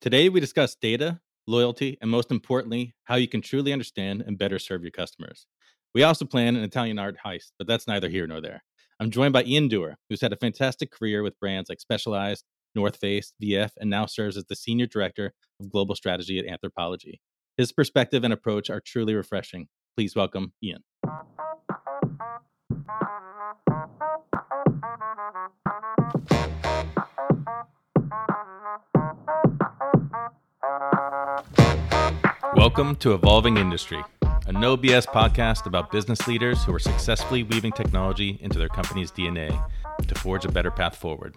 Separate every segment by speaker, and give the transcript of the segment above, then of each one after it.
Speaker 1: Today, we discuss data, loyalty, and most importantly, how you can truly understand and better serve your customers. We also plan an Italian art heist, but that's neither here nor there. I'm joined by Ian Dewar, who's had a fantastic career with brands like Specialized, North Face, VF, and now serves as the Senior Director of Global Strategy at Anthropologie. His perspective and approach are truly refreshing. Please welcome Ian. Welcome to Evolving Industry, a no BS podcast about business leaders who are successfully weaving technology into their company's DNA to forge a better path forward.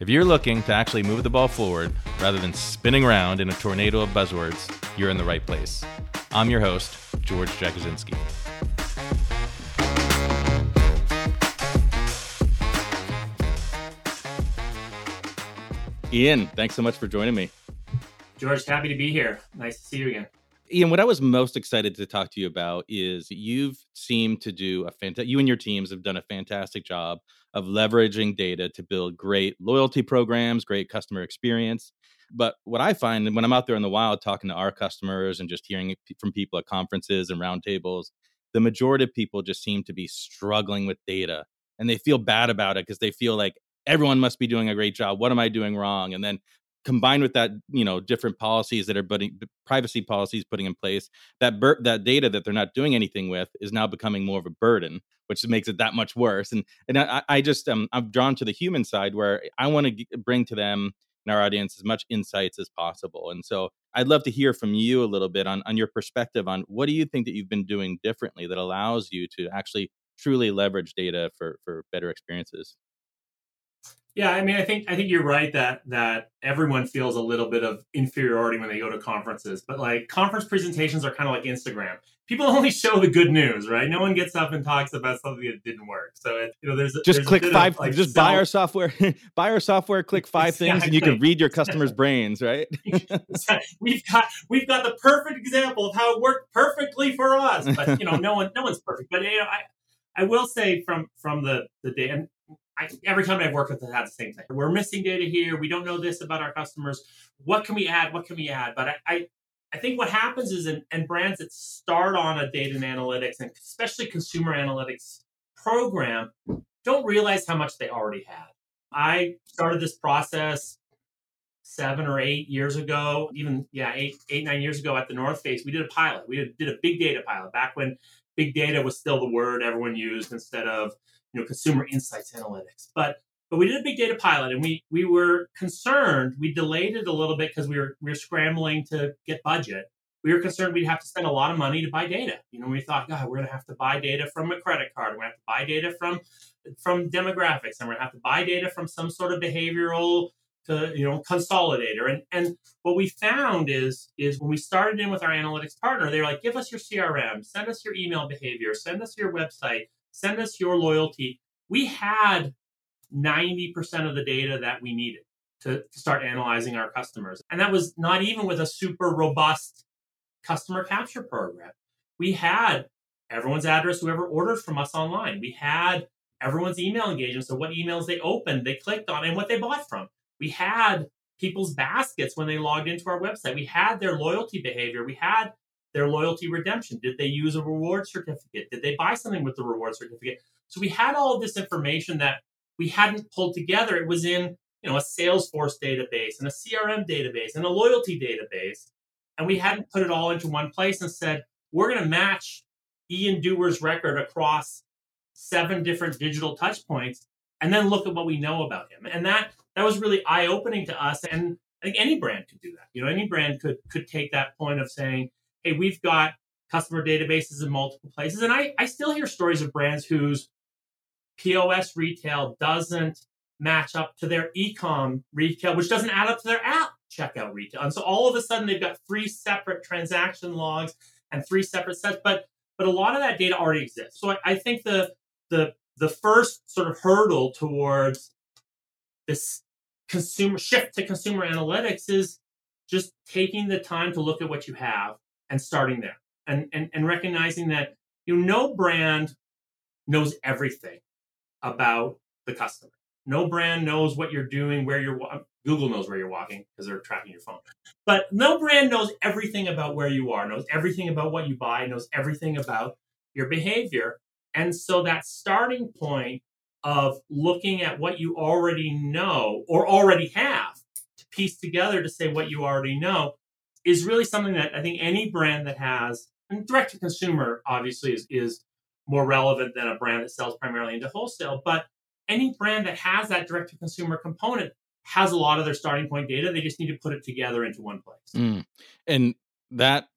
Speaker 1: If you're looking to actually move the ball forward rather than spinning around in a tornado of buzzwords, you're in the right place. I'm your host, George Jagodzinski. Ian, thanks so much for joining me.
Speaker 2: George, happy to be here. Nice to see you again.
Speaker 1: Ian, what I was most excited to talk to you about is you've seemed to do a fantastic, you and your teams have done a fantastic job of leveraging data to build great loyalty programs, great customer experience. But what I find when I'm out there in the wild talking to our customers and just hearing from people at conferences and roundtables, the majority of people just seem to be struggling with data and they feel bad about it because they feel like everyone must be doing a great job. What am I doing wrong? And then combined with that you know different policies that are putting privacy policies putting in place that bur- that data that they're not doing anything with is now becoming more of a burden which makes it that much worse. And and i, I just um, i'm drawn to the human side where i want to g- bring to them and our audience as much insights as possible. And so i'd love to hear from you a little bit on on your perspective on what do you think that you've been doing differently that allows you to actually truly leverage data for for better experiences
Speaker 2: yeah, I mean, I think I think you're right that that everyone feels a little bit of inferiority when they go to conferences. But like conference presentations are kind of like Instagram. People only show the good news, right? No one gets up and talks about something that didn't work. So it, you know, there's
Speaker 1: just
Speaker 2: there's
Speaker 1: click five,
Speaker 2: of, like,
Speaker 1: just self- buy our software, buy our software, click five exactly. things, and you can read your customers' brains, right?
Speaker 2: we've got we've got the perfect example of how it worked perfectly for us. But you know, no one no one's perfect. But you know, I I will say from from the the day and I, every company I've worked with has had the same thing. We're missing data here. We don't know this about our customers. What can we add? What can we add? But I, I, I think what happens is, in, and brands that start on a data and analytics, and especially consumer analytics program, don't realize how much they already had. I started this process seven or eight years ago, even yeah, eight, eight, nine years ago at the North Face. We did a pilot. We did a big data pilot back when big data was still the word everyone used instead of know consumer insights analytics. But but we did a big data pilot and we we were concerned. We delayed it a little bit because we were we were scrambling to get budget. We were concerned we'd have to spend a lot of money to buy data. You know, we thought, God, we're going to have to buy data from a credit card. We're going to have to buy data from from demographics, and we're going to have to buy data from some sort of behavioral to you know consolidator and and what we found is is when we started in with our analytics partner they were like give us your crm send us your email behavior send us your website send us your loyalty. We had 90% of the data that we needed to, to start analyzing our customers. And that was not even with a super robust customer capture program. We had everyone's address, whoever ordered from us online. We had everyone's email engagement. So what emails they opened, they clicked on, and what they bought from. We had people's baskets when they logged into our website. We had their loyalty behavior. We had their loyalty redemption? Did they use a reward certificate? Did they buy something with the reward certificate? So we had all of this information that we hadn't pulled together. It was in you know a Salesforce database and a CRM database and a loyalty database, and we hadn't put it all into one place and said we're going to match Ian Dewar's record across seven different digital touch points and then look at what we know about him. And that that was really eye opening to us. And I think any brand could do that. You know, any brand could could take that point of saying, hey, we've got customer databases in multiple places. And I, I still hear stories of brands whose POS retail doesn't match up to their ecom retail, which doesn't add up to their app checkout retail. And so all of a sudden they've got three separate transaction logs and three separate sets, but but a lot of that data already exists. So I, I think the the the first sort of hurdle towards this consumer shift to consumer analytics is just taking the time to look at what you have and starting there and, and, and recognizing that you know no brand knows everything about the customer. No brand knows what you're doing, where you're. Google knows where you're walking because they're tracking your phone. But no brand knows everything about where you are, knows everything about what you buy, knows everything about your behavior. And so that starting point of looking at what you already know or already have to piece together to say what you already know is really something that I think any brand that has, and direct to consumer obviously is, is more relevant than a brand that sells primarily into wholesale, but any brand that has that direct to consumer component has a lot of their starting point data. They just need to put it together into one place.
Speaker 1: Mm. And that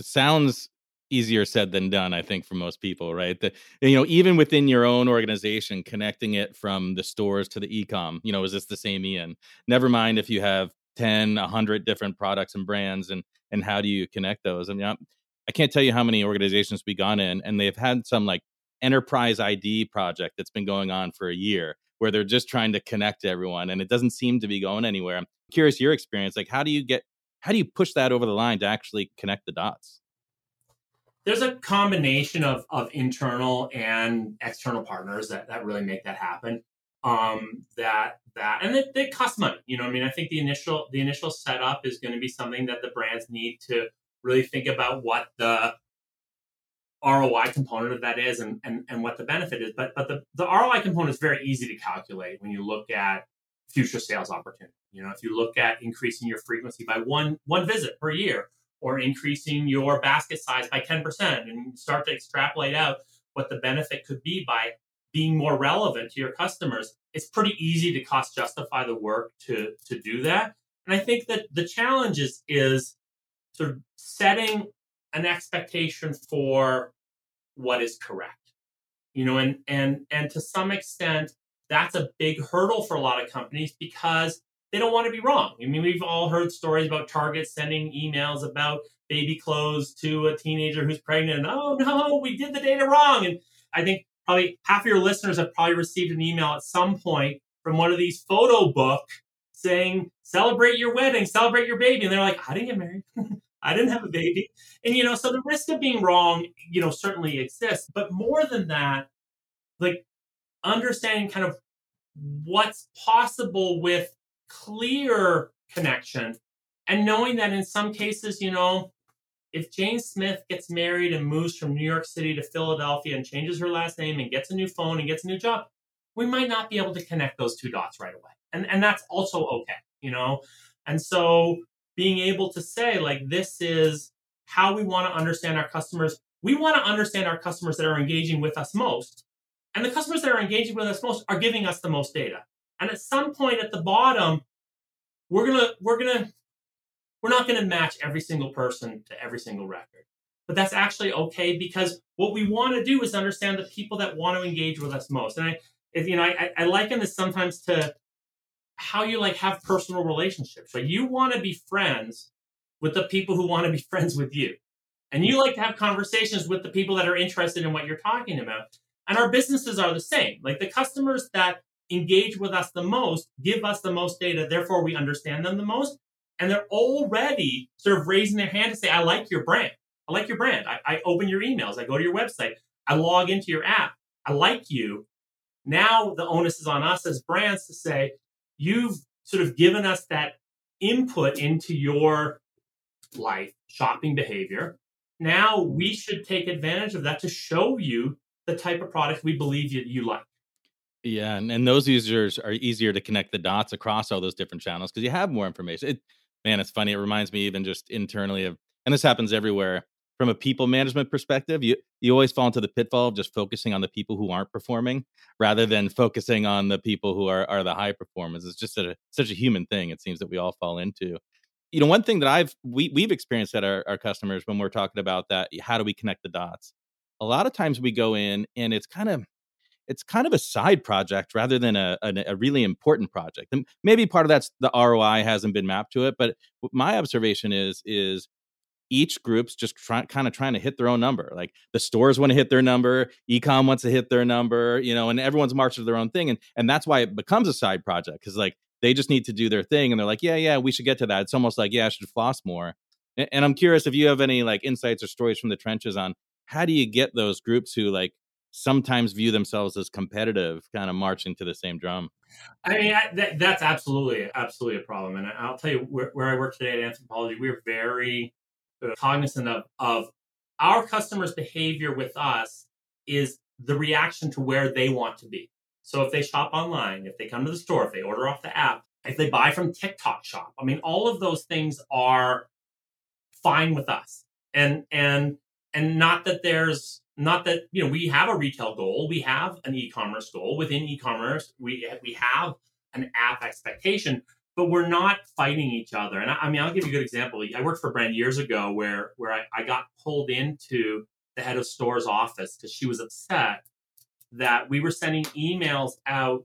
Speaker 1: sounds easier said than done i think for most people right that you know even within your own organization connecting it from the stores to the ecom you know is this the same ian never mind if you have 10 100 different products and brands and and how do you connect those? I mean I'm, i can't tell you how many organizations we've gone in and they've had some like enterprise id project that's been going on for a year where they're just trying to connect everyone and it doesn't seem to be going anywhere. I'm curious your experience like how do you get how do you push that over the line to actually connect the dots?
Speaker 2: There's a combination of, of internal and external partners that, that really make that happen. Um, that that and they, they cost money. You know, I mean, I think the initial the initial setup is going to be something that the brands need to really think about what the ROI component of that is and, and, and what the benefit is. But but the, the ROI component is very easy to calculate when you look at future sales opportunity. You know, if you look at increasing your frequency by one one visit per year, or increasing your basket size by 10% and start to extrapolate out what the benefit could be by being more relevant to your customers it's pretty easy to cost justify the work to to do that and i think that the challenge is is sort of setting an expectation for what is correct you know and and and to some extent that's a big hurdle for a lot of companies because they don't want to be wrong. I mean, we've all heard stories about Target sending emails about baby clothes to a teenager who's pregnant. oh no, we did the data wrong. And I think probably half of your listeners have probably received an email at some point from one of these photo book saying, celebrate your wedding, celebrate your baby. And they're like, I didn't get married. I didn't have a baby. And, you know, so the risk of being wrong, you know, certainly exists. But more than that, like understanding kind of what's possible with clear connection and knowing that in some cases, you know, if Jane Smith gets married and moves from New York City to Philadelphia and changes her last name and gets a new phone and gets a new job, we might not be able to connect those two dots right away. And and that's also okay, you know? And so being able to say like this is how we want to understand our customers. We want to understand our customers that are engaging with us most. And the customers that are engaging with us most are giving us the most data. And at some point at the bottom, we're gonna we're gonna we're not gonna match every single person to every single record. But that's actually okay because what we want to do is understand the people that want to engage with us most. And I, you know, I, I liken this sometimes to how you like have personal relationships. Right? You want to be friends with the people who want to be friends with you, and you like to have conversations with the people that are interested in what you're talking about. And our businesses are the same. Like the customers that engage with us the most, give us the most data, therefore we understand them the most. And they're already sort of raising their hand to say, I like your brand. I like your brand. I, I open your emails. I go to your website. I log into your app. I like you. Now the onus is on us as brands to say, you've sort of given us that input into your life, shopping behavior. Now we should take advantage of that to show you the type of product we believe you, you like.
Speaker 1: Yeah, and, and those users are easier to connect the dots across all those different channels because you have more information. It, man, it's funny. It reminds me even just internally of, and this happens everywhere. From a people management perspective, you you always fall into the pitfall of just focusing on the people who aren't performing rather than focusing on the people who are are the high performers. It's just a, such a human thing. It seems that we all fall into. You know, one thing that I've we we've experienced at our, our customers when we're talking about that, how do we connect the dots? A lot of times we go in and it's kind of it's kind of a side project rather than a, a, a, really important project. And maybe part of that's the ROI hasn't been mapped to it, but my observation is is each group's just try, kind of trying to hit their own number. Like the stores want to hit their number, ecom wants to hit their number, you know, and everyone's marching to their own thing, and and that's why it becomes a side project because like they just need to do their thing, and they're like, yeah, yeah, we should get to that. It's almost like yeah, I should floss more. And, and I'm curious if you have any like insights or stories from the trenches on how do you get those groups who like sometimes view themselves as competitive, kind of marching to the same drum.
Speaker 2: I mean, I, that, that's absolutely, absolutely a problem. And I'll tell you where, where I work today at Anthropologie, we're very uh, cognizant of, of our customers' behavior with us is the reaction to where they want to be. So if they shop online, if they come to the store, if they order off the app, if they buy from TikTok shop, I mean, all of those things are fine with us. And, and, and not that there's not that you know we have a retail goal we have an e-commerce goal. Within e-commerce we we have an app expectation but we're not fighting each other. And I, I mean i'll give you a good example. I worked for a brand years ago where where I, I got pulled into the head of store's office because she was upset that we were sending emails out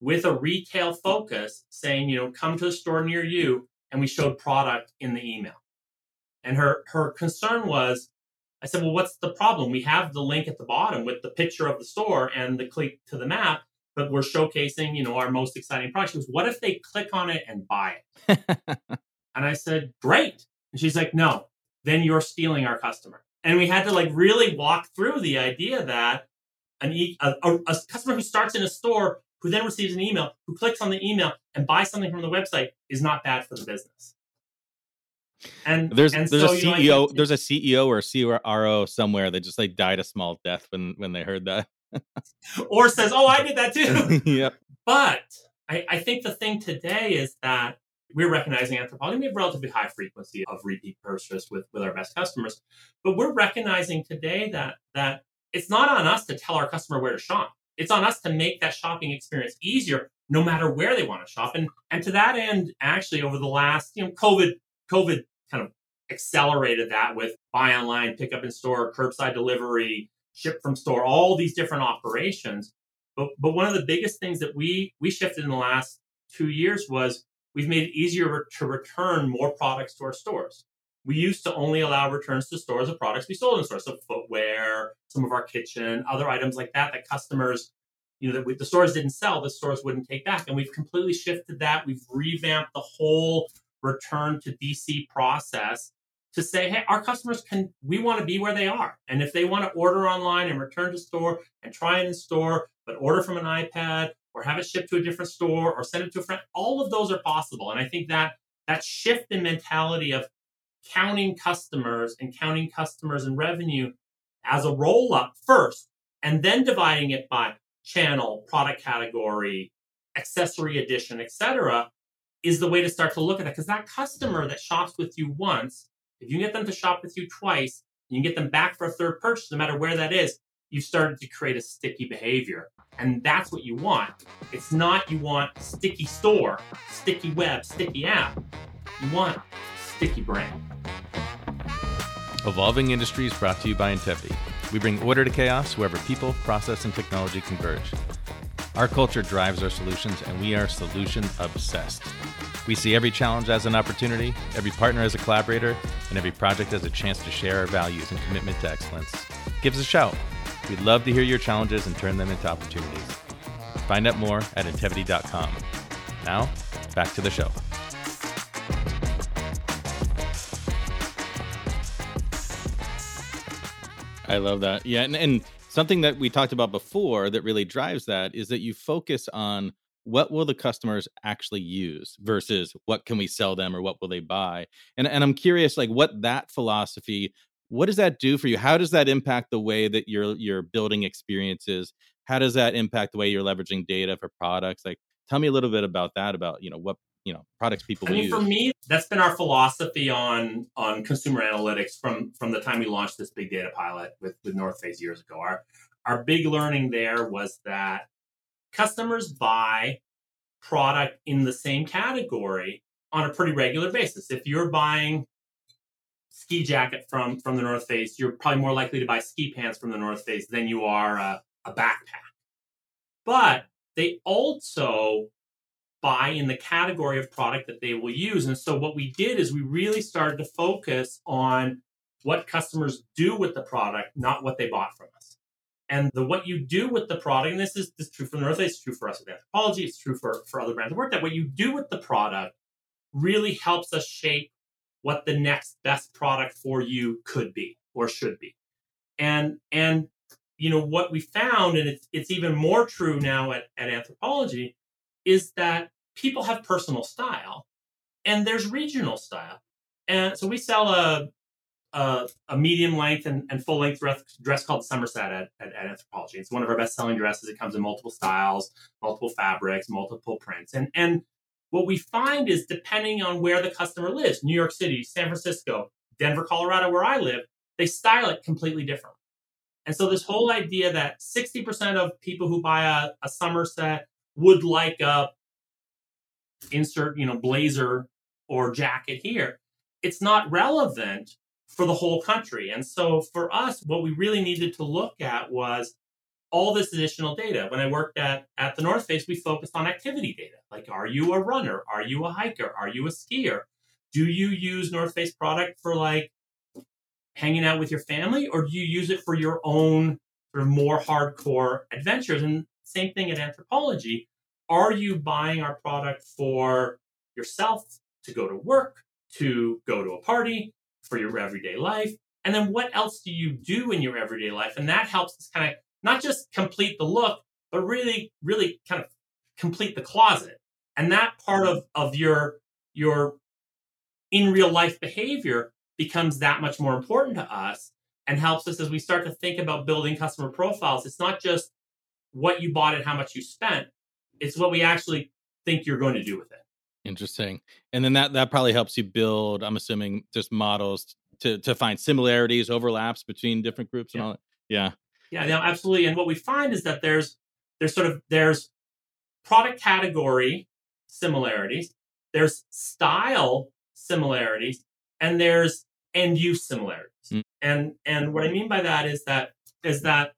Speaker 2: with a retail focus saying you know come to a store near you and we showed product in the email. And her her concern was I said, well, what's the problem? We have the link at the bottom with the picture of the store and the click to the map, but we're showcasing, you know, our most exciting product. She goes, what if they click on it and buy it? and I said, great. And she's like, no, then you're stealing our customer. And we had to like really walk through the idea that an e- a, a, a customer who starts in a store who then receives an email, who clicks on the email and buys something from the website is not bad for the business.
Speaker 1: And there's and there's so, a CEO know, there's a CEO or a CRO somewhere that just like died a small death when when they heard that.
Speaker 2: or says, "Oh, I did that too."
Speaker 1: yep.
Speaker 2: But I, I think the thing today is that we're recognizing Anthropologie. We have relatively high frequency of repeat purchase with, with our best customers, but we're recognizing today that that it's not on us to tell our customer where to shop. It's on us to make that shopping experience easier, no matter where they want to shop. And and to that end, actually, over the last you know COVID COVID kind of accelerated that with buy online, pick up in store, curbside delivery, ship from store, all these different operations. But but one of the biggest things that we we shifted in the last two years was we've made it easier to return more products to our stores. We used to only allow returns to stores of products we sold in stores, so footwear, some of our kitchen, other items like that that customers, you know, that we, the stores didn't sell, the stores wouldn't take back, and we've completely shifted that. We've revamped the whole return to DC process to say, hey, our customers can, we want to be where they are. And if they want to order online and return to store and try it in store, but order from an iPad or have it shipped to a different store or send it to a friend, all of those are possible. And I think that that shift in mentality of counting customers and counting customers and revenue as a roll up first, and then dividing it by channel, product category, accessory edition, etc., is the way to start to look at that. Because that customer that shops with you once, if you get them to shop with you twice, you get them back for a third purchase, no matter where that is, you've started to create a sticky behavior. And that's what you want. It's not you want sticky store, sticky web, sticky app. You want sticky brand.
Speaker 1: Evolving Industries brought to you by Intevity. We bring order to chaos wherever people, process, and technology converge. Our culture drives our solutions, and we are solution obsessed. We see every challenge as an opportunity, every partner as a collaborator, and every project as a chance to share our values and commitment to excellence. Give us a shout. We'd love to hear your challenges and turn them into opportunities. Find out more at Intevity.com. Now, back to the show. I love that. Yeah, and, and something that we talked about before that really drives that is that you focus on what will the customers actually use versus what can we sell them or what will they buy? And and i'm curious like what that philosophy what does that do for you? How does that impact the way that you're you're building experiences? How does that impact the way you're leveraging data for products? Like tell me a little bit about that about you know what you know products people
Speaker 2: I mean,
Speaker 1: use.
Speaker 2: for me that's been our philosophy on on consumer analytics from from the time we launched this big data pilot with with north face years ago. Our our big learning there was that customers buy product in the same category on a pretty regular basis. If you're buying ski jacket from from the north face you're probably more likely to buy ski pants from the north face than you are a, a backpack. But they also buy in the category of product that they will use. And so what we did is we really started to focus on what customers do with the product, not what they bought from us. And the what you do with the product, and this is, this is true for North Face, it's true for us with Anthropologie, it's true for, for other brands of work, that what you do with the product really helps us shape what the next best product for you could be or should be. And and you know, what we found, and it's, it's even more true now at, at Anthropologie, is that people have personal style and there's regional style. And so we sell a, a, a medium length and, and full length dress, called Somerset at, at, at, Anthropologie. It's one of our best selling dresses. It comes in multiple styles, multiple fabrics, multiple prints. And, and what we find is depending on where the customer lives, New York City, San Francisco, Denver, Colorado, where I live, they style it completely different. And so this whole idea that 60% of people who buy a, a Somerset would like a insert, you know, blazer or jacket here, it's not relevant for the whole country. And so for us, what we really needed to look at was all this additional data. When I worked at, at the North Face, we focused on activity data. Like, are you a runner? Are you a hiker? Are you a skier? Do you use North Face product for like hanging out with your family, or do you use it for your own sort of more hardcore adventures? And same thing at Anthropologie. Are you buying our product for yourself to go to work, to go to a party, for your everyday life? And then what else do you do in your everyday life? And that helps us kind of not just complete the look, but really, really kind of complete the closet. And that part of, of your, your in real life behavior becomes that much more important to us and helps us as we start to think about building customer profiles. It's not just what you bought and how much you spent, it's what we actually think you're going to do with it.
Speaker 1: Interesting. And then that that probably helps you build, I'm assuming, just models to to find similarities, overlaps between different groups and yeah. all that. Yeah.
Speaker 2: Yeah, no, absolutely. And what we find is that there's there's sort of there's product category similarities, there's style similarities, and there's end use similarities. Mm. And and what I mean by that is that is that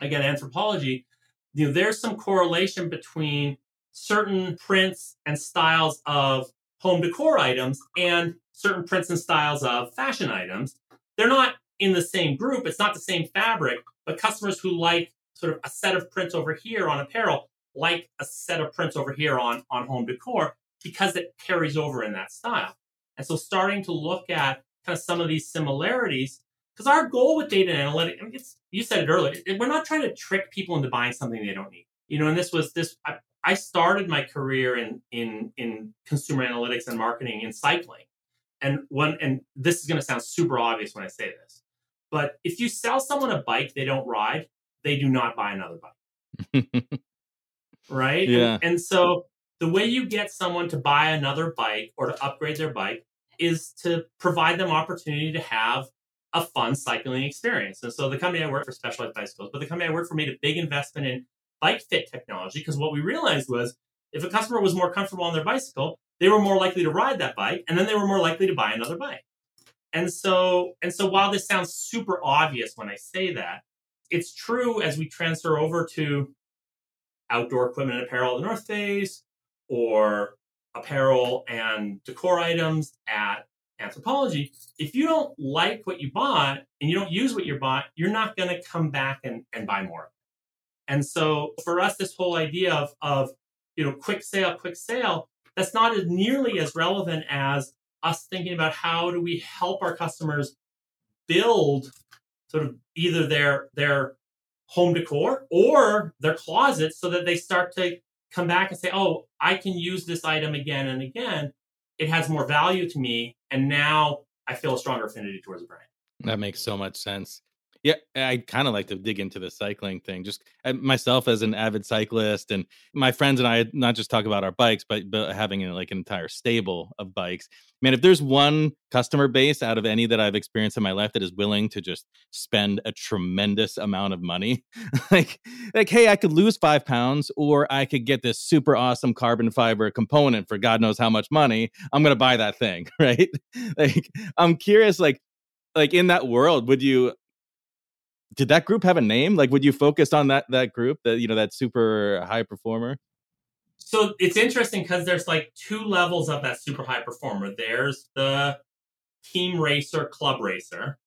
Speaker 2: again Anthropologie, you know, there's some correlation between certain prints and styles of home decor items and certain prints and styles of fashion items. They're not in the same group, it's not the same fabric, but customers who like sort of a set of prints over here on apparel like a set of prints over here on, on home decor because it carries over in that style. And so starting to look at kind of some of these similarities, because our goal with data analytics, I mean, you said it earlier, we're not trying to trick people into buying something they don't need. You know, and this was this, I, I started my career in, in, in consumer analytics and marketing in cycling. And one, and this is going to sound super obvious when I say this, but if you sell someone a bike they don't ride, they do not buy another bike. right?
Speaker 1: Yeah.
Speaker 2: And, and so the way you get someone to buy another bike or to upgrade their bike is to provide them opportunity to have a fun cycling experience. And so the company I worked for Specialized Bicycles, but the company I worked for made a big investment in bike fit technology because what we realized was if a customer was more comfortable on their bicycle, they were more likely to ride that bike and then they were more likely to buy another bike. And so, and so while this sounds super obvious when I say that, it's true as we transfer over to outdoor equipment and apparel at the North Face or apparel and decor items at Anthropologie. If you don't like what you bought and you don't use what you bought, you're not going to come back and, and buy more. And so for us, this whole idea of, of you know, quick sale, quick sale, that's not as nearly as relevant as us thinking about how do we help our customers build sort of either their their home decor or their closets so that they start to come back and say, "Oh, I can use this item again and again. It has more value to me, and now I feel a stronger affinity towards the brand."
Speaker 1: That makes so much sense. Yeah, I kind of like to dig into the cycling thing. Just uh, myself as an avid cyclist, and my friends and I not just talk about our bikes, but, but having like an entire stable of bikes. Man, if there's one customer base out of any that I've experienced in my life that is willing to just spend a tremendous amount of money, like like hey, I could lose five pounds, or I could get this super awesome carbon fiber component for God knows how much money. I'm gonna buy that thing, right? like I'm curious, like like in that world would you did that group have a name? Like, would you focus on that that group, that you know, that super high performer?
Speaker 2: So it's interesting because there's like two levels of that super high performer. There's the team racer, club racer,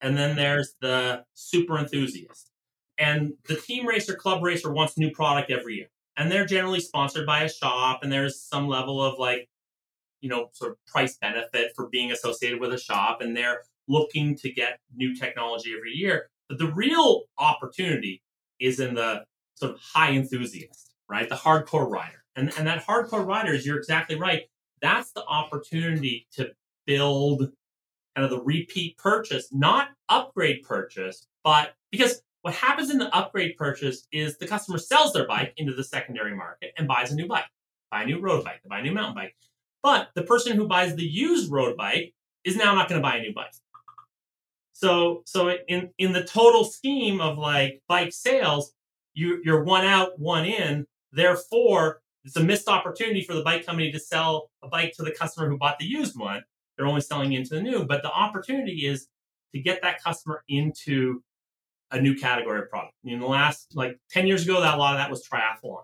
Speaker 2: and then there's the super enthusiast. And the team racer, club racer wants new product every year, and they're generally sponsored by a shop, and there's some level of like, you know, sort of price benefit for being associated with a shop, and they're looking to get new technology every year But the real opportunity is in the sort of high enthusiast, right? The hardcore rider. And, and that hardcore rider is, you're exactly right. That's the opportunity to build kind of the repeat purchase, not upgrade purchase, but because what happens in the upgrade purchase is the customer sells their bike into the secondary market and buys a new bike, buy a new road bike, buy a new mountain bike. But the person who buys the used road bike is now not going to buy a new bike. So, so in in the total scheme of like bike sales, you you're one out, one in. Therefore, it's a missed opportunity for the bike company to sell a bike to the customer who bought the used one. They're only selling into the new, but the opportunity is to get that customer into a new category of product. In the last like 10 years ago, that a lot of that was triathlon.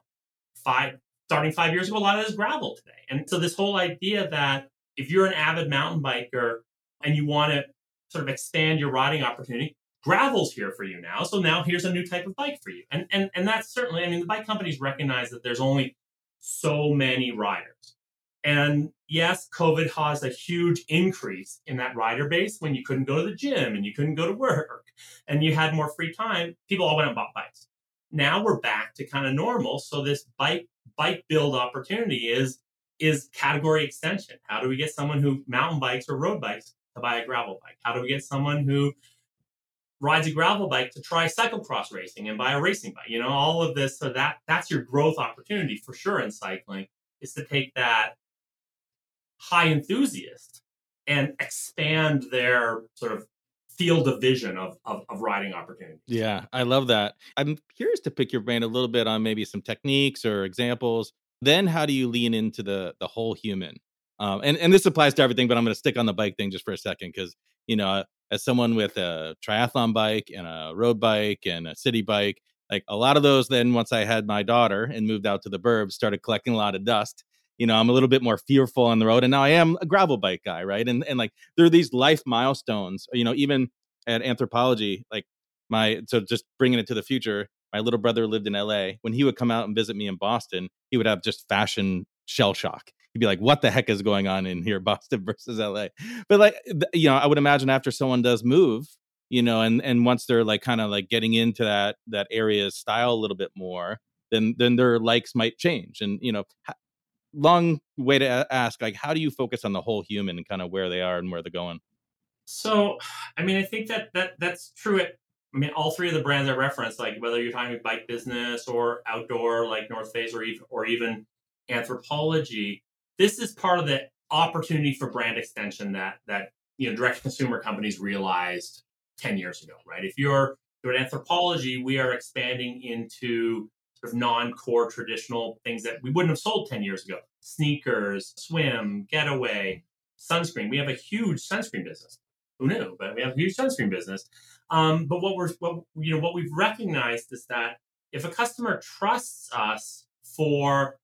Speaker 2: Five starting five years ago, a lot of that is gravel today. And so this whole idea that if you're an avid mountain biker and you want to sort of expand your riding opportunity, gravel's here for you now. So now here's a new type of bike for you. And and and that's certainly, I mean, the bike companies recognize that there's only so many riders. And yes, COVID caused a huge increase in that rider base when you couldn't go to the gym and you couldn't go to work and you had more free time. People all went and bought bikes. Now we're back to kind of normal. So this bike bike build opportunity is is category extension. How do we get someone who mountain bikes or road bikes to buy a gravel bike? How do we get someone who rides a gravel bike to try cyclocross racing and buy a racing bike? You know, all of this. So that that's your growth opportunity for sure in cycling is to take that high enthusiast and expand their sort of field of vision of, of, of riding opportunities.
Speaker 1: Yeah, I love that. I'm curious to pick your brain a little bit on maybe some techniques or examples. Then how do you lean into the the whole human? Um, and and this applies to everything, but I'm going to stick on the bike thing just for a second because you know, as someone with a triathlon bike and a road bike and a city bike, like a lot of those. Then once I had my daughter and moved out to the burbs, started collecting a lot of dust you know, I'm a little bit more fearful on the road. And now I am a gravel bike guy, right? And and like there are these life milestones, you know, even at Anthropologie, like my so just bringing it to the future, my little brother lived in LA. When he would come out and visit me in Boston, he would have just fashion shell shock. He'd be like, "What the heck is going on in here, Boston versus LA?" But like, you know, I would imagine after someone does move, you know, and and once they're like kind of like getting into that that area's style a little bit more, then then their likes might change. And you know, long way to ask like how do you focus on the whole human and kind of where they are and where they're going
Speaker 2: so i mean i think that that that's true at i mean all three of the brands i referenced like whether you're talking bike business or outdoor like north face or even or even Anthropologie this is part of the opportunity for brand extension that that you know direct consumer companies realized 10 years ago right? If you're at Anthropologie we are expanding into sort of non-core traditional things that we wouldn't have sold 10 years ago. Sneakers swim getaway sunscreen. We have a huge sunscreen business. Who knew but we have a huge sunscreen business. Um, but what we're what, you know what we've recognized is that if a customer trusts us for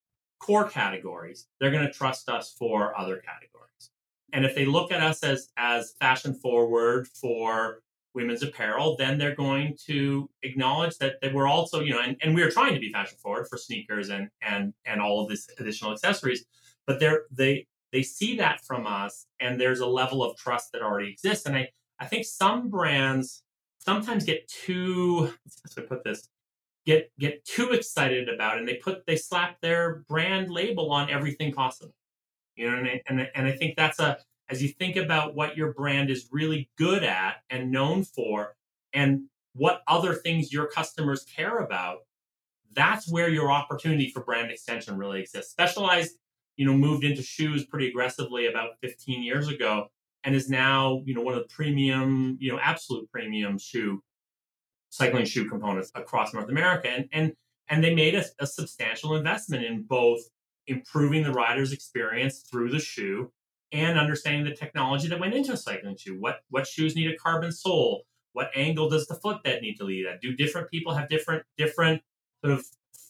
Speaker 2: core categories they're going to trust us for other categories and if they look at us as as fashion forward for women's apparel, then they're going to acknowledge that, that we're also, you know, and, and we are trying to be fashion forward for sneakers and and and all of this additional accessories, but they're they they see that from us and there's a level of trust that already exists. And I, I think some brands sometimes get too let's put this, get get too excited about and they put they slap their brand label on everything possible. You know, and, and, and I think that's a as you think about what your brand is really good at and known for and what other things your customers care about that's where your opportunity for brand extension really exists specialized you know moved into shoes pretty aggressively about 15 years ago and is now you know one of the premium you know absolute premium shoe cycling shoe components across north america and and and they made a, a substantial investment in both improving the rider's experience through the shoe and understanding the technology that went into a cycling shoe. What what shoes need a carbon sole? What angle does the footbed need to lead at? Do different people have different different sort of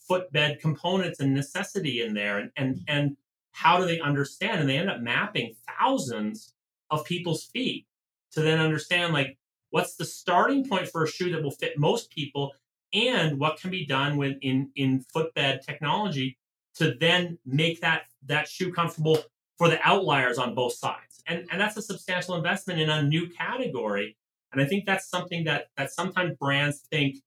Speaker 2: footbed components and necessity in there? And and and how do they understand? And they end up mapping thousands of people's feet to then understand like what's the starting point for a shoe that will fit most people and what can be done with in in footbed technology to then make that that shoe comfortable for the outliers on both sides. And, and that's a substantial investment in a new category. And I think that's something that that sometimes brands think,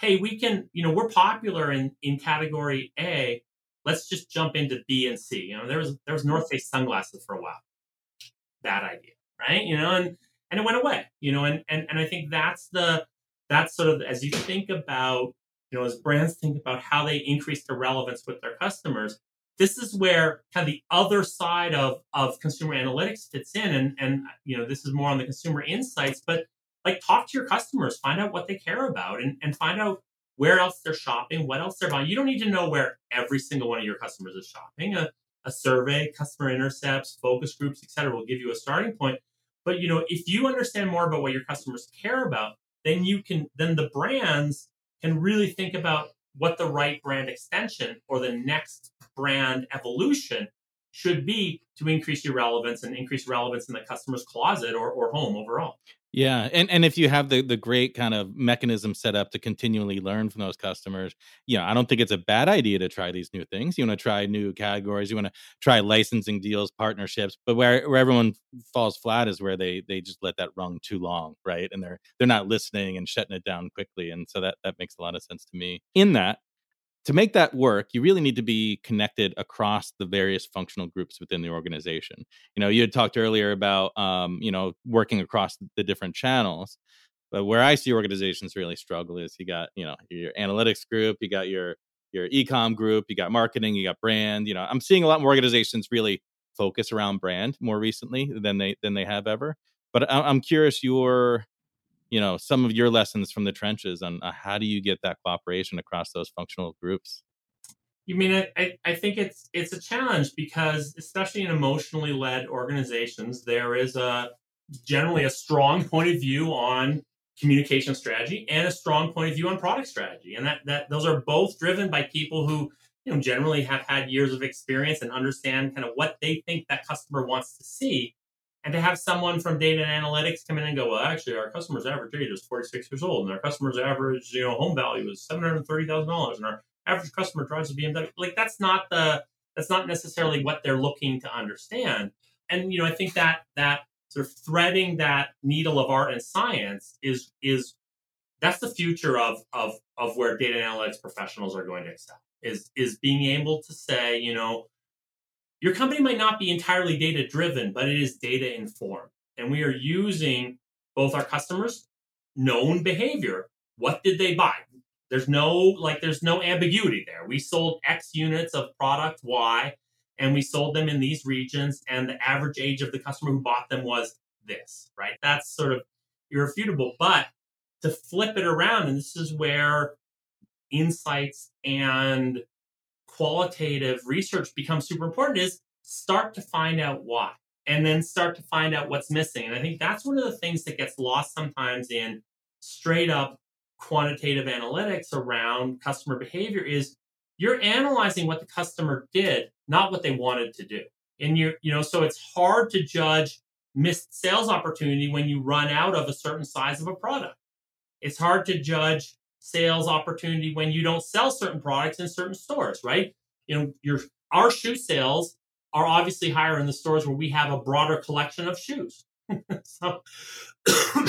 Speaker 2: hey, we can, you know, we're popular in in category A. Let's just jump into B and C. You know, there was there was North Face sunglasses for a while. Bad idea, right? You know, and and it went away. You know, and and and I think that's the that's sort of as you think about you know, as brands think about how they increase their relevance with their customers, this is where kind of the other side of, of consumer analytics fits in. And, and, you know, this is more on the consumer insights, but like talk to your customers, find out what they care about and, and find out where else they're shopping, what else they're buying. You don't need to know where every single one of your customers is shopping. A, a survey, customer intercepts, focus groups, et cetera, will give you a starting point. But you know, if you understand more about what your customers care about, then you can then the brands can really think about what the right brand extension or the next brand evolution should be to increase your relevance and increase relevance in the customer's closet or, or home overall.
Speaker 1: Yeah, and and if you have the the great kind of mechanism set up to continually learn from those customers, you know, I don't think it's a bad idea to try these new things. You want to try new categories, you want to try licensing deals, partnerships, but where where everyone falls flat is where they they just let that run too long, right? And they're they're not listening and shutting it down quickly, and so that that makes a lot of sense to me. In that, to make that work, you really need to be connected across the various functional groups within the organization. You know, you had talked earlier about, um, you know, working across the different channels. But where I see organizations really struggle is you got, you know, your analytics group, you got your your ecom group, you got marketing, you got brand. You know, I'm seeing a lot more organizations really focus around brand more recently than they than they have ever. But I'm curious your you know some of your lessons from the trenches on uh, how do you get that cooperation across those functional groups?
Speaker 2: You mean I, I think it's it's a challenge because especially in emotionally led organizations there is a generally a strong point of view on communication strategy and a strong point of view on product strategy. And that that those are both driven by people who you know generally have had years of experience and understand kind of what they think that customer wants to see and to have someone from data and analytics come in and go, well, actually, our customer's average age is 46 years old, and our customer's average, you know, home value is $730,000, and our average customer drives a BMW. Like that's not the that's not necessarily what they're looking to understand. And you know, I think that that sort of threading that needle of art and science is is that's the future of of of where data analytics professionals are going to excel. Is is being able to say, you know, your company might not be entirely data driven, but it is data informed. And we are using both our customers' known behavior. What did they buy? There's no like there's no ambiguity there. We sold X units of product Y and we sold them in these regions and the average age of the customer who bought them was this, right? That's sort of irrefutable. But to flip it around, and this is where insights and qualitative research becomes super important is start to find out why and then start to find out what's missing. And I think that's one of the things that gets lost sometimes in straight up quantitative analytics around customer behavior is you're analyzing what the customer did, not what they wanted to do. And you you know, so it's hard to judge missed sales opportunity when you run out of a certain size of a product. It's hard to judge sales opportunity when you don't sell certain products in certain stores, right? You know, your our shoe sales are obviously higher in the stores where we have a broader collection of shoes. so,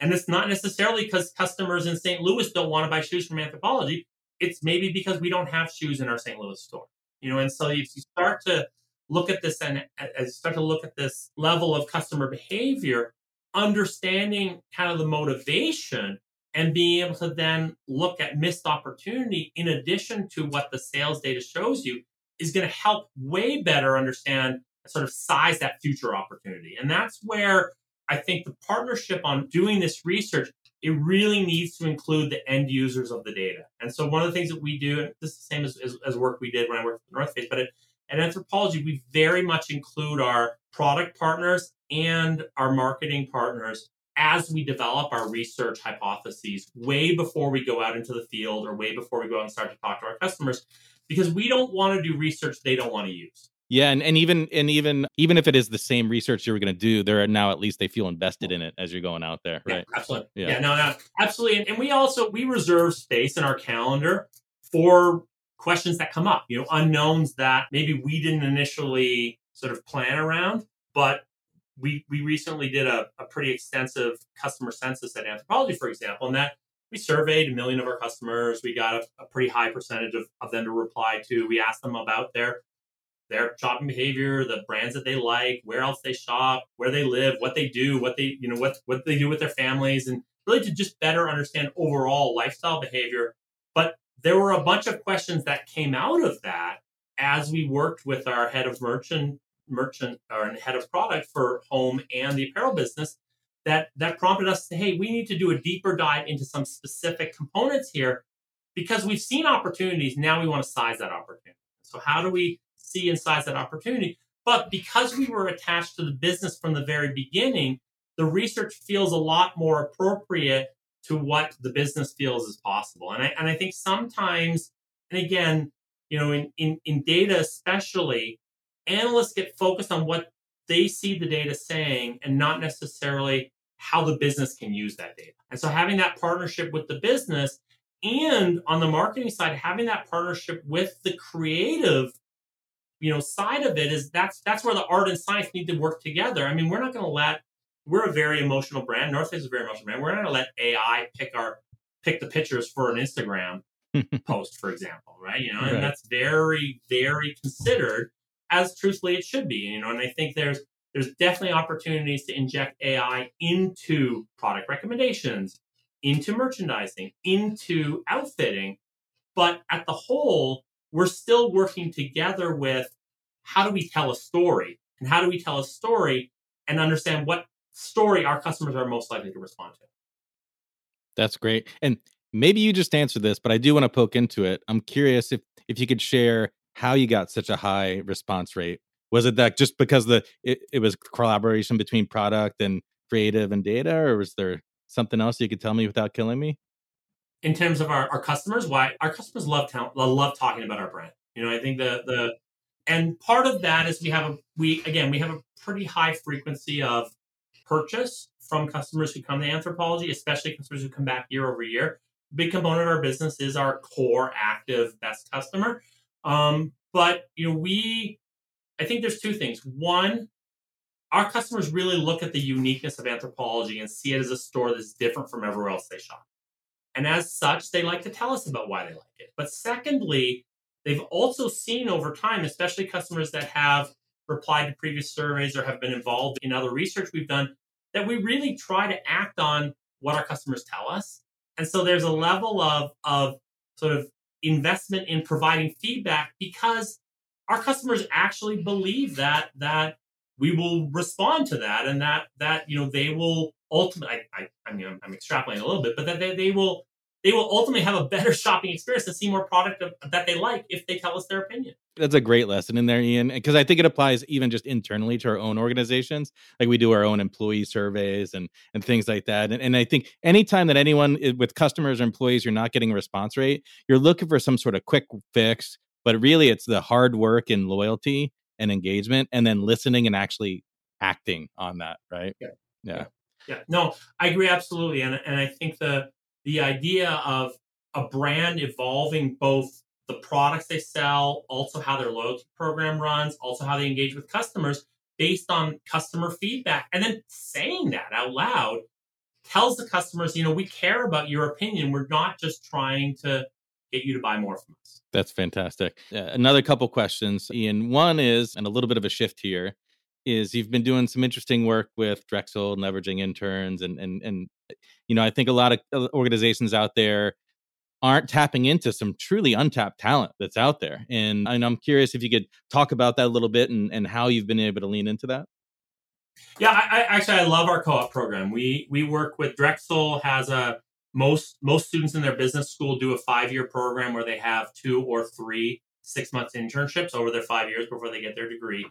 Speaker 2: and it's not necessarily because customers in St. Louis don't want to buy shoes from Anthropologie. It's maybe because we don't have shoes in our St. Louis store. You know, and so if you start to look at this and as start to look at this level of customer behavior, understanding kind of the motivation and being able to then look at missed opportunity in addition to what the sales data shows you is going to help way better understand sort of size that future opportunity. And that's where i think the partnership on doing this research it really needs to include the end users of the data. And so one of the things that we do and this is the same as, as, as work we did when i worked at north face but at, at Anthropologie we very much include our product partners and our marketing partners as we develop our research hypotheses way before we go out into the field or way before we go out and start to talk to our customers because we don't want to do research they don't want to use.
Speaker 1: Yeah and, and even and even even if it is the same research you were going to do they're now at least they feel invested in it as you're going out there right?
Speaker 2: yeah, absolutely. Yeah. yeah no no absolutely and, and we also we reserve space in our calendar for questions that come up you know unknowns that maybe we didn't initially sort of plan around but we we recently did a, a pretty extensive customer census at Anthropologie, for example, and that we surveyed a million of our customers. We got a, a pretty high percentage of, of them to reply to. We asked them about their their shopping behavior, the brands that they like, where else they shop, where they live, what they do, what they you know what what they do with their families, and really to just better understand overall lifestyle behavior. But there were a bunch of questions that came out of that as we worked with our head of merchant merchant or head of product for home and the apparel business that that prompted us to say, hey, we need to do a deeper dive into some specific components here because we've seen opportunities. Now we want to size that opportunity. So how do we see and size that opportunity? But because we were attached to the business from the very beginning, the research feels a lot more appropriate to what the business feels is possible. And I, and I think sometimes, and again, you know, in, in, in data especially, analysts get focused on what they see the data saying and not necessarily how the business can use that data. And so having that partnership with the business and on the marketing side, having that partnership with the creative you know side of it is that's that's where the art and science need to work together. I mean, we're not going to let we're a very emotional brand. North Face is a very emotional brand. We're not going to let AI pick our pick the pictures for an Instagram post, for example, right? You know, right. and that's very very considered as truthfully it should be. You know, and I think there's there's definitely opportunities to inject AI into product recommendations, into merchandising, into outfitting. But at the whole, we're still working together with how do we tell a story? And how do we tell a story and understand what story our customers are most likely to respond to?
Speaker 1: That's great. And maybe you just answered this, but I do want to poke into it. I'm curious if if you could share how you got such a high response rate. Was it that just because the it, it was collaboration between product and creative and data, or was there something else you could tell me without killing me?
Speaker 2: In terms of our, our customers, why our customers love ta- love talking about our brand. You know, I think the the and part of that is we have a we again we have a pretty high frequency of purchase from customers who come to Anthropologie, especially customers who come back year over year. Big component of our business is our core active best customer. Um, but you know, we I think there's two things. One, our customers really look at the uniqueness of Anthropologie and see it as a store that's different from everywhere else they shop. And as such, they like to tell us about why they like it. But secondly, they've also seen over time, especially customers that have replied to previous surveys or have been involved in other research we've done, that we really try to act on what our customers tell us. And so there's a level of, of sort of investment in providing feedback because our customers actually believe that that we will respond to that and that that you know they will ultimately I, I, I mean I'm, I'm, extrapolating a little bit but that they, they will they will ultimately have a better shopping experience and see more product that they like if they tell us their opinion.
Speaker 1: That's a great lesson in there, Ian, because I think it applies even just internally to our own organizations. Like we do our own employee surveys and and things like that. And, and I think anytime that anyone eh, with customers or employees, you're not getting a response rate, you're looking for some sort of quick fix. But really, it's the hard work and loyalty and engagement, and then listening and actually acting on that. Right?
Speaker 2: Yeah. Yeah. yeah. yeah. No, I agree absolutely, and and I think the the idea of a brand evolving both the products they sell, also how their loyalty program runs, also how they engage with customers based on customer feedback. And then saying that out loud tells the customers, you know, we care about your opinion. We're not just trying to get you to buy more from us.
Speaker 1: That's fantastic. Uh, another couple questions, Ian. One is, and a little bit of a shift here, is you've been doing some interesting work with Drexel leveraging interns and and and you know I think a lot of uh, organizations out there aren't tapping into some truly untapped talent that's out there and, and I'm curious if you could talk about that a little bit and, and how you've been able to lean into that.
Speaker 2: Yeah, I, I actually I love our co-op program. We we work with Drexel has a most most students in their business school do a five year program where they have two or three six months internships over their five years before they get their degree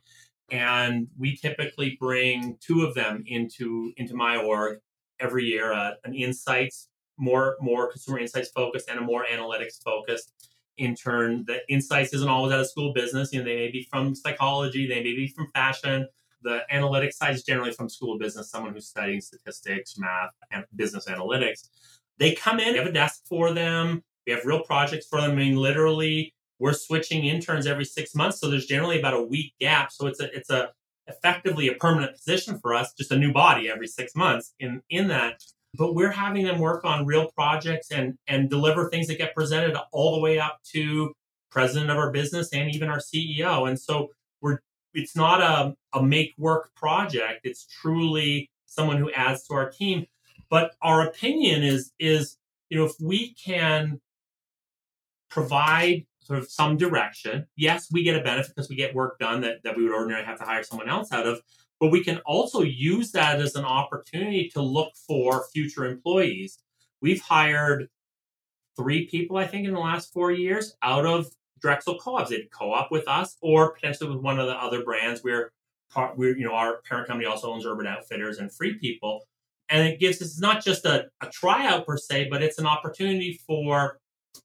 Speaker 2: and we typically bring two of them into into my org every year uh, an insights more more consumer insights focused and a more analytics focused intern the insights isn't always out of school business. You know they may be from psychology they may be from fashion. The analytics side is generally from school of business someone who's studying statistics math and business analytics. They come in we have a desk for them we have real projects for them. I mean literally we're switching interns every six months, so there's generally about a week gap. So it's a it's a effectively a permanent position for us, just a new body every six months in, in that. But we're having them work on real projects and, and deliver things that get presented all the way up to president of our business and even our CEO. And so we're it's not a, a make work project. It's truly someone who adds to our team. But our opinion is is you know if we can provide sort of some direction, yes, we get a benefit because we get work done that, that we would ordinarily have to hire someone else out of. But we can also use that as an opportunity to look for future employees. We've hired three people, I think, in the last four years out of Drexel co-ops. They'd co-op with us or potentially with one of the other brands. We're, we're you know, our parent company also owns Urban Outfitters and Free People. And it gives us not just a, a tryout per se, but it's an opportunity for,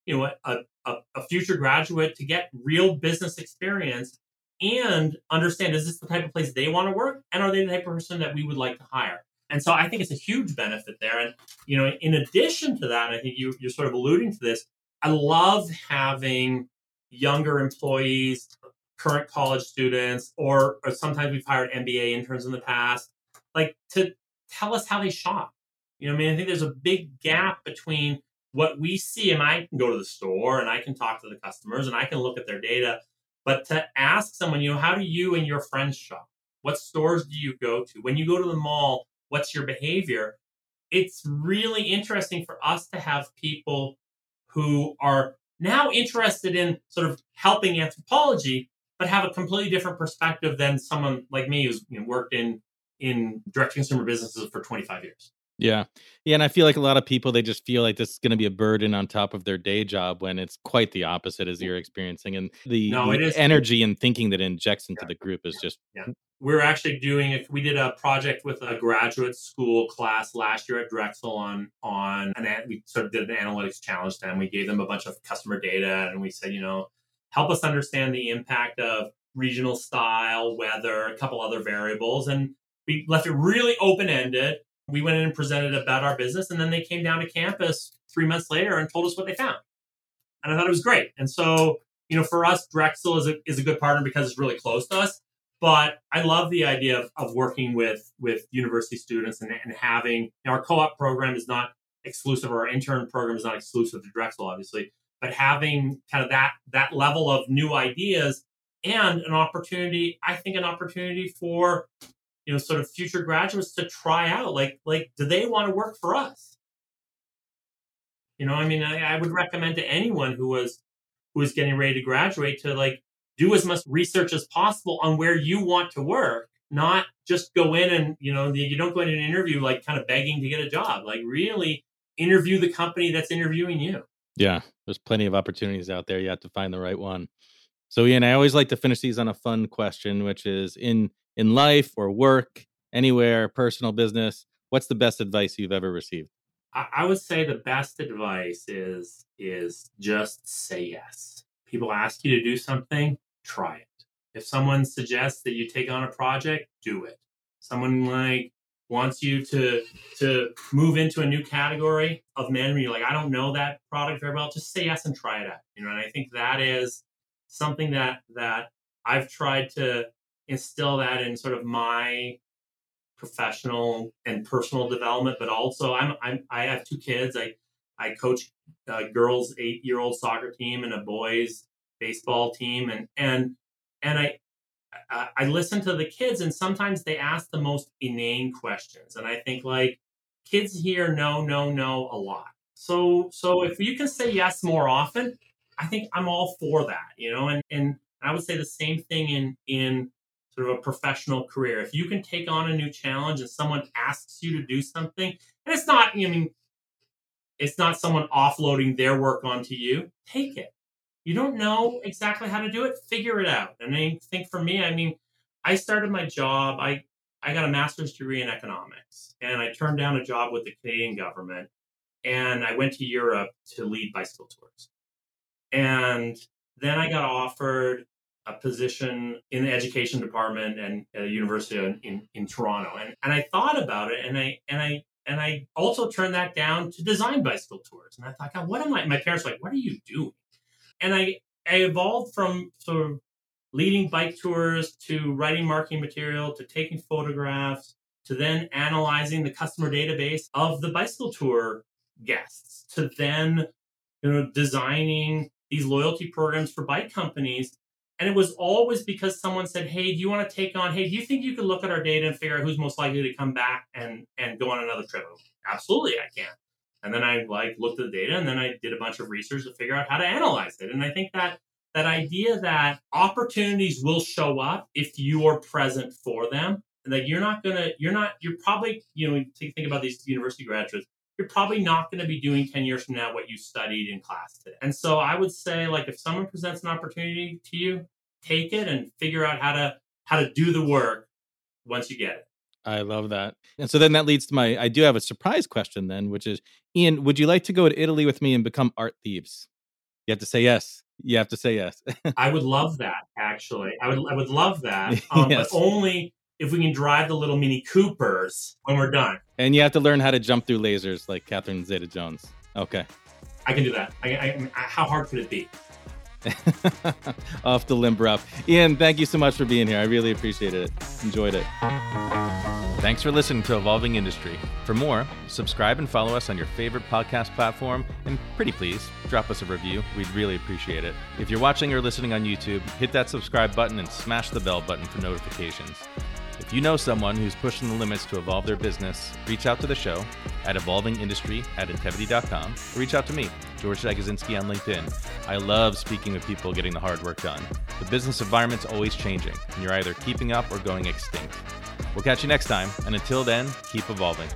Speaker 2: you know, a, a, a future graduate to get real business experience and understand is this the type of place they want to work? And are they the type of person that we would like to hire? And so i think it's a huge benefit there. And you know in addition to that i think you, you're sort of alluding to this i love having younger employees, current college students, or, or sometimes we've hired MBA interns in the past, like to tell us how they shop. You know, I mean, I think there's a big gap between what we see, and I can go to the store and I can talk to the customers and I can look at their data, but to ask someone, you know, how do you and your friends shop? What stores do you go to? When you go to the mall, what's your behavior? It's really interesting for us to have people who are now interested in sort of helping Anthropologie, but have a completely different perspective than someone like me who's you know, worked in in direct consumer businesses for 25 years.
Speaker 1: Yeah. Yeah. And I feel like a lot of people, they just feel like this is going to be a burden on top of their day job when it's quite the opposite as you're experiencing. And the, no, the energy and thinking that injects into yeah. the group is just.
Speaker 2: Yeah. We're actually doing it. We did a project with a graduate school class last year at Drexel on, on an, we sort of did an analytics challenge then. We gave them a bunch of customer data and we said, you know, help us understand the impact of regional style, weather, a couple other variables. And we left it really open ended we went in and presented about our business, and then they came down to campus three months later and told us what they found. And I thought it was great. And so, you know, for us, Drexel is a, is a good partner because it's really close to us. But I love the idea of, of working with with university students and, and having you know, our co-op program is not exclusive, or our intern program is not exclusive to Drexel, obviously, but having kind of that that level of new ideas and an opportunity, I think, an opportunity for you know sort of future graduates to try out like like do they want to work for us? You know i mean I, I, would recommend to anyone who was who was getting ready to graduate to like do as much research as possible on where you want to work not just go in and you know you don't go in an interview like kind of begging to get a job like really interview the company that's interviewing you.
Speaker 1: Yeah there's plenty of opportunities out there you have to find the right one. So ian i always like to finish these on a fun question which is in in life or work, anywhere, personal business? What's the best advice you've ever received?
Speaker 2: I would say the best advice is is just say yes. People ask you to do something, try it. If someone suggests that you take on a project, do it. Someone like wants you to to move into a new category of management, you're like, I don't know that product very well, just say yes and try it out. You know, and I think that is something that that I've tried to instill that in sort of my professional and personal development, but also I'm, I'm I have two kids. I I coach a girls eight year old soccer team and a boys baseball team, and and and I I listen to the kids, and sometimes they ask the most inane questions, and I think like kids hear no, no, no a lot. So so if you can say yes more often, I think I'm all for that, you know, and and I would say the same thing in in sort of a professional career. If you can take on a new challenge and someone asks you to do something, and it's not, I mean, it's not someone offloading their work onto you, take it. You don't know exactly how to do it, figure it out. And I think for me, I mean, I started my job, I, I got a master's degree in economics, and I turned down a job with the Canadian government, and I went to Europe to lead bicycle tours. And then I got offered a position in the education department and at a university in, in, in Toronto. And, and I thought about it and I, and I, and I also turned that down to design bicycle tours. And I thought, God, what am I? My parents were like, what are you doing? And I, I evolved from sort of leading bike tours to writing marketing material to taking photographs to then analyzing the customer database of the bicycle tour guests to then you know designing these loyalty programs for bike companies and it was always because someone said hey do you want to take on hey do you think you could look at our data and figure out who's most likely to come back and and go on another trip? Absolutely i can. And then i like looked at the data and then i did a bunch of research to figure out how to analyze it. And i think that that idea that opportunities will show up if you are present for them and that you're not gonna you're not you're probably you know think about these university graduates you're probably not going to be doing 10 years from now what you studied in class today. And so I would say like if someone presents an opportunity to you, take it and figure out how to how to do the work once you get it.
Speaker 1: I love that. And so then that leads to my I do have a surprise question then, which is Ian, would you like to go to Italy with me and become art thieves? You have to say yes. You have to say yes.
Speaker 2: I would love that actually. I would I would love that. Um, yes. but only if we can drive the little Mini Coopers when we're done.
Speaker 1: And you have to learn how to jump through lasers like Catherine Zeta Jones. Okay.
Speaker 2: I can do that. I, I, how hard could it be?
Speaker 1: Off to limber up. Ian, thank you so much for being here. I really appreciated it. Enjoyed it. Thanks for listening to Evolving Industry. For more, subscribe and follow us on your favorite podcast platform, and pretty please, drop us a review. We'd really appreciate it. If you're watching or listening on YouTube, hit that subscribe button and smash the bell button for notifications. If you know someone who's pushing the limits to evolve their business, reach out to the show at evolvingindustry at intevity.com or reach out to me, George Jagodzinski on LinkedIn. I love speaking with people getting the hard work done. The business environment's always changing, and you're either keeping up or going extinct. We'll catch you next time, and until then, keep evolving.